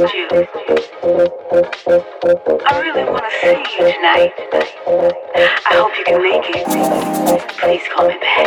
I really want to see you tonight. I hope you can make it. Please call me back.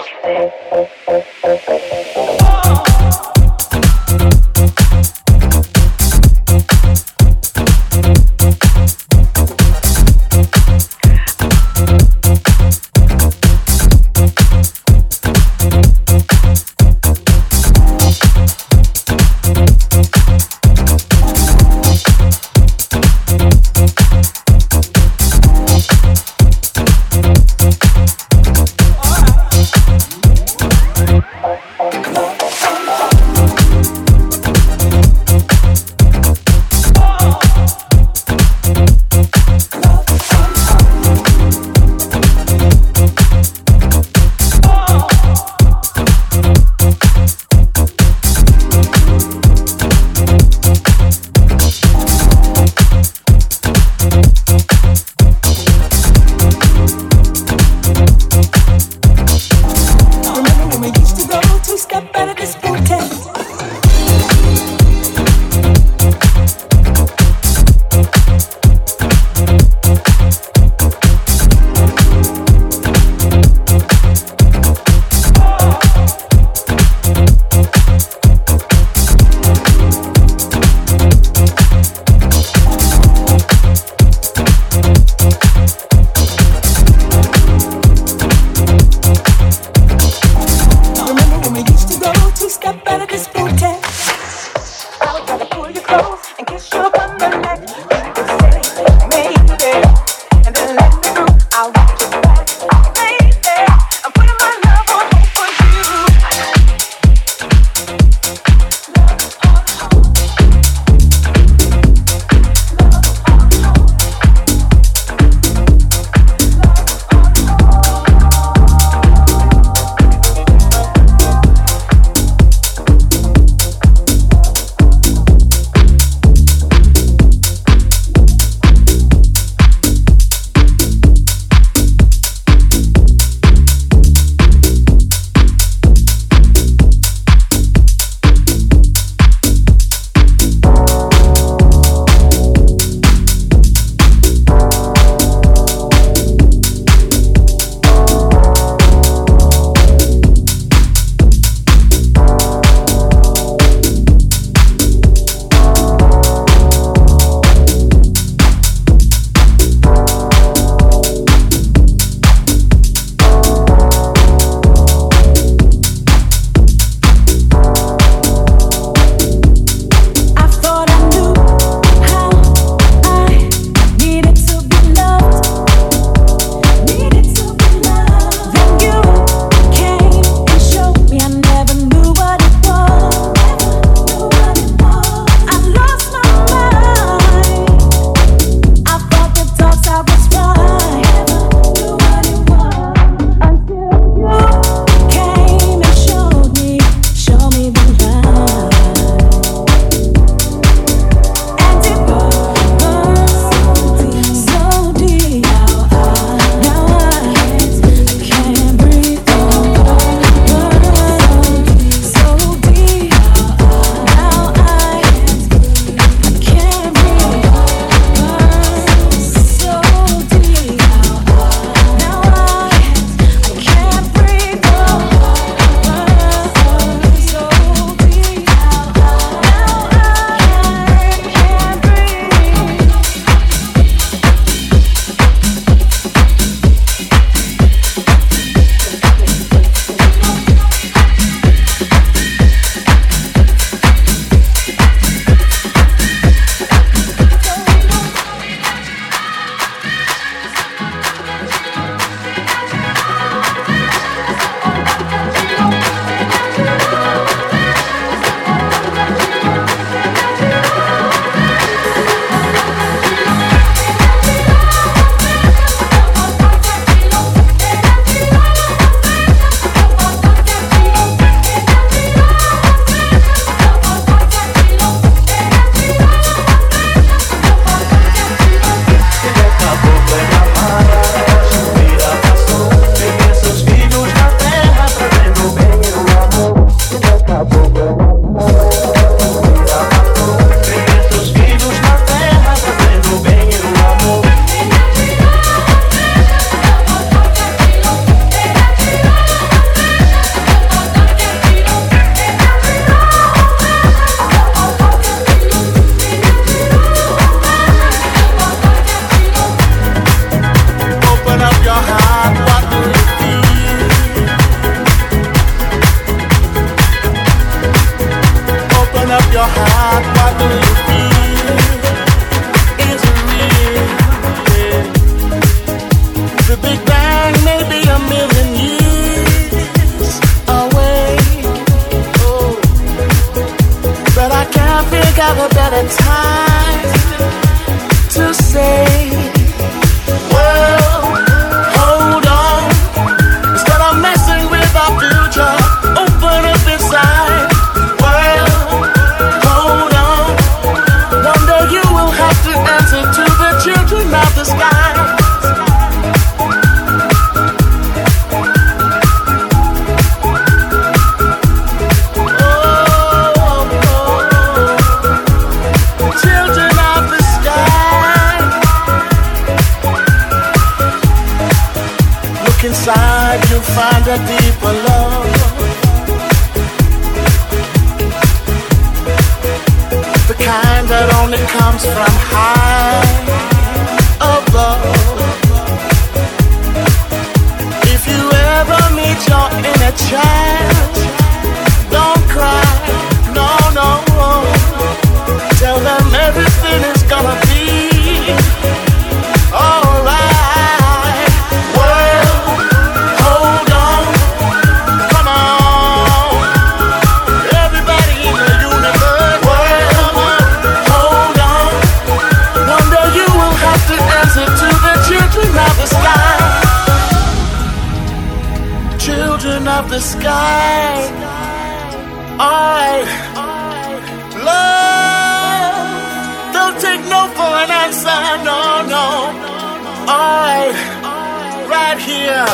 Here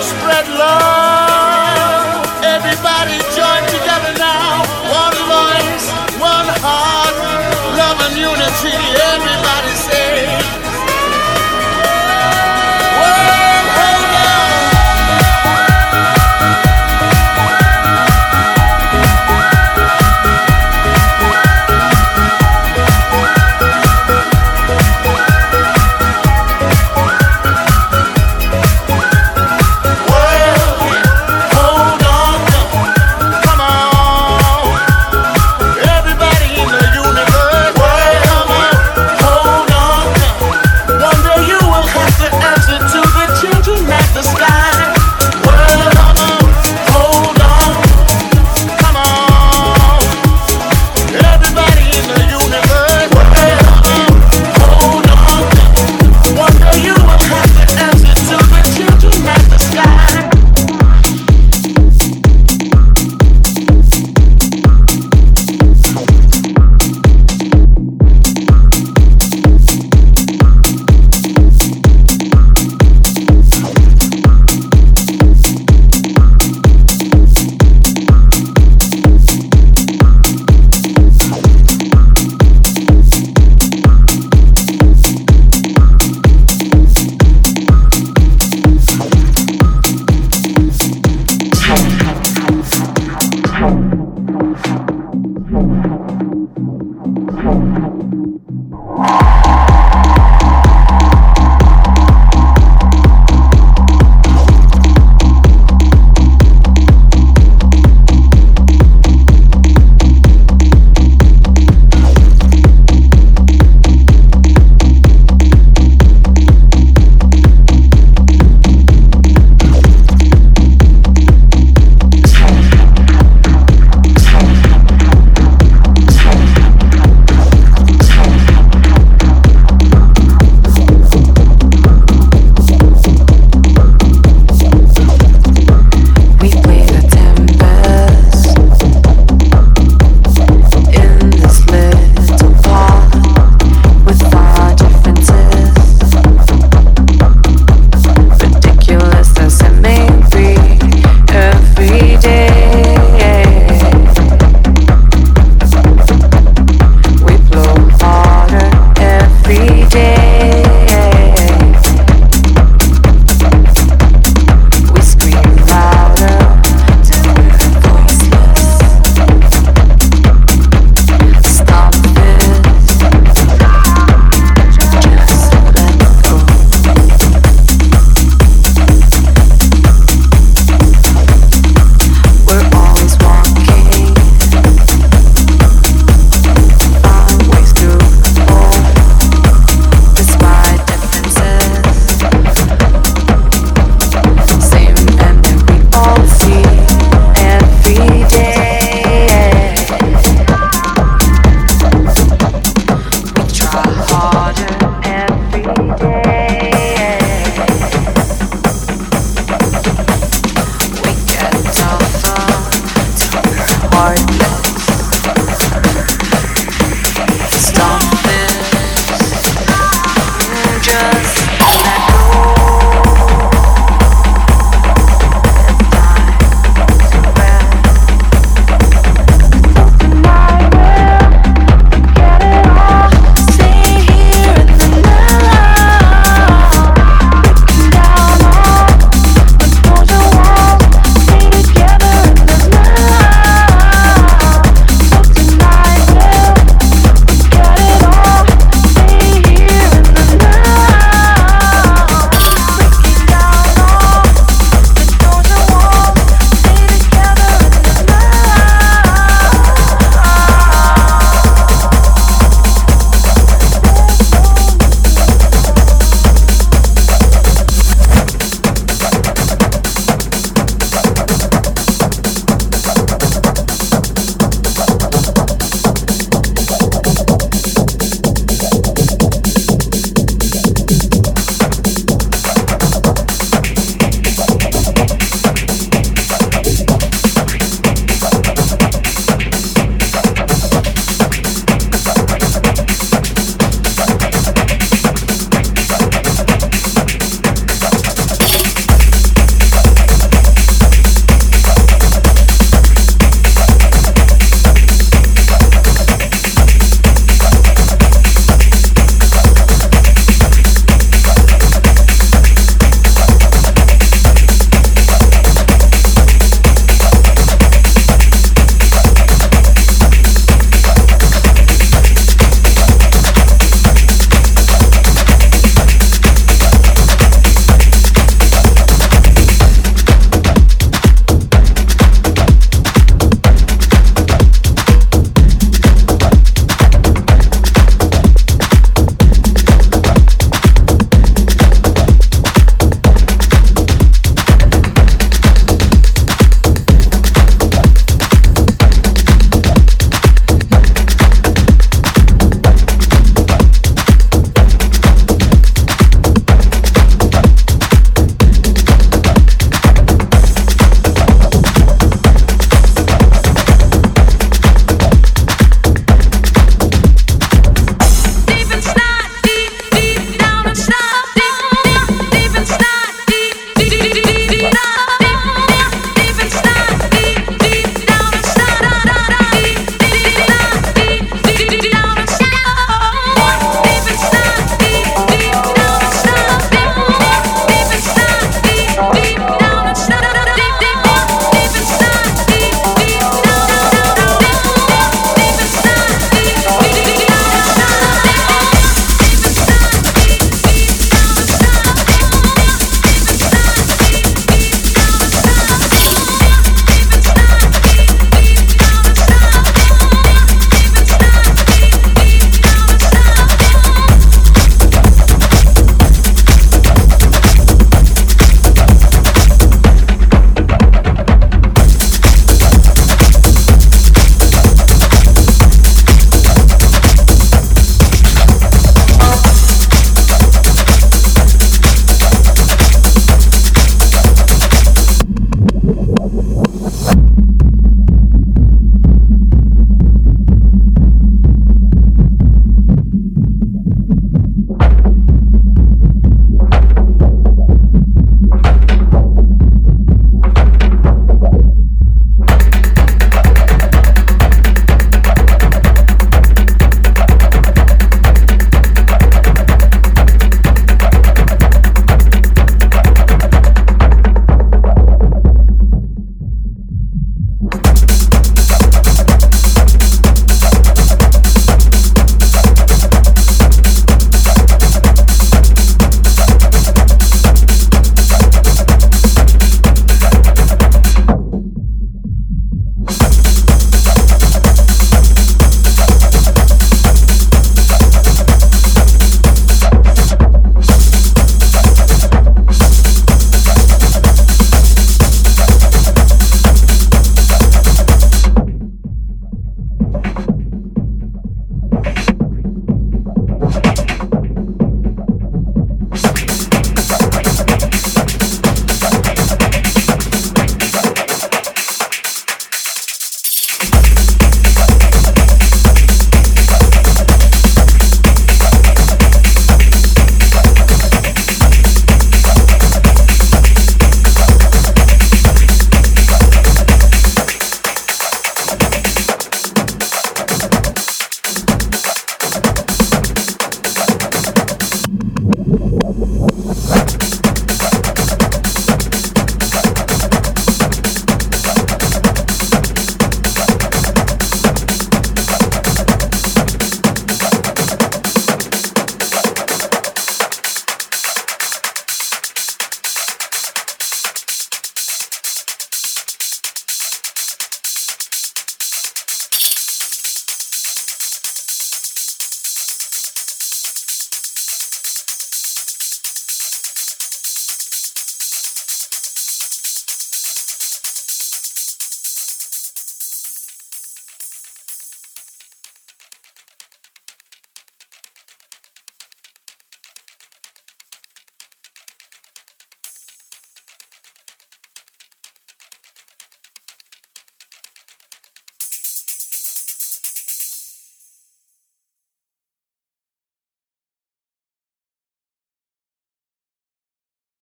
spread love.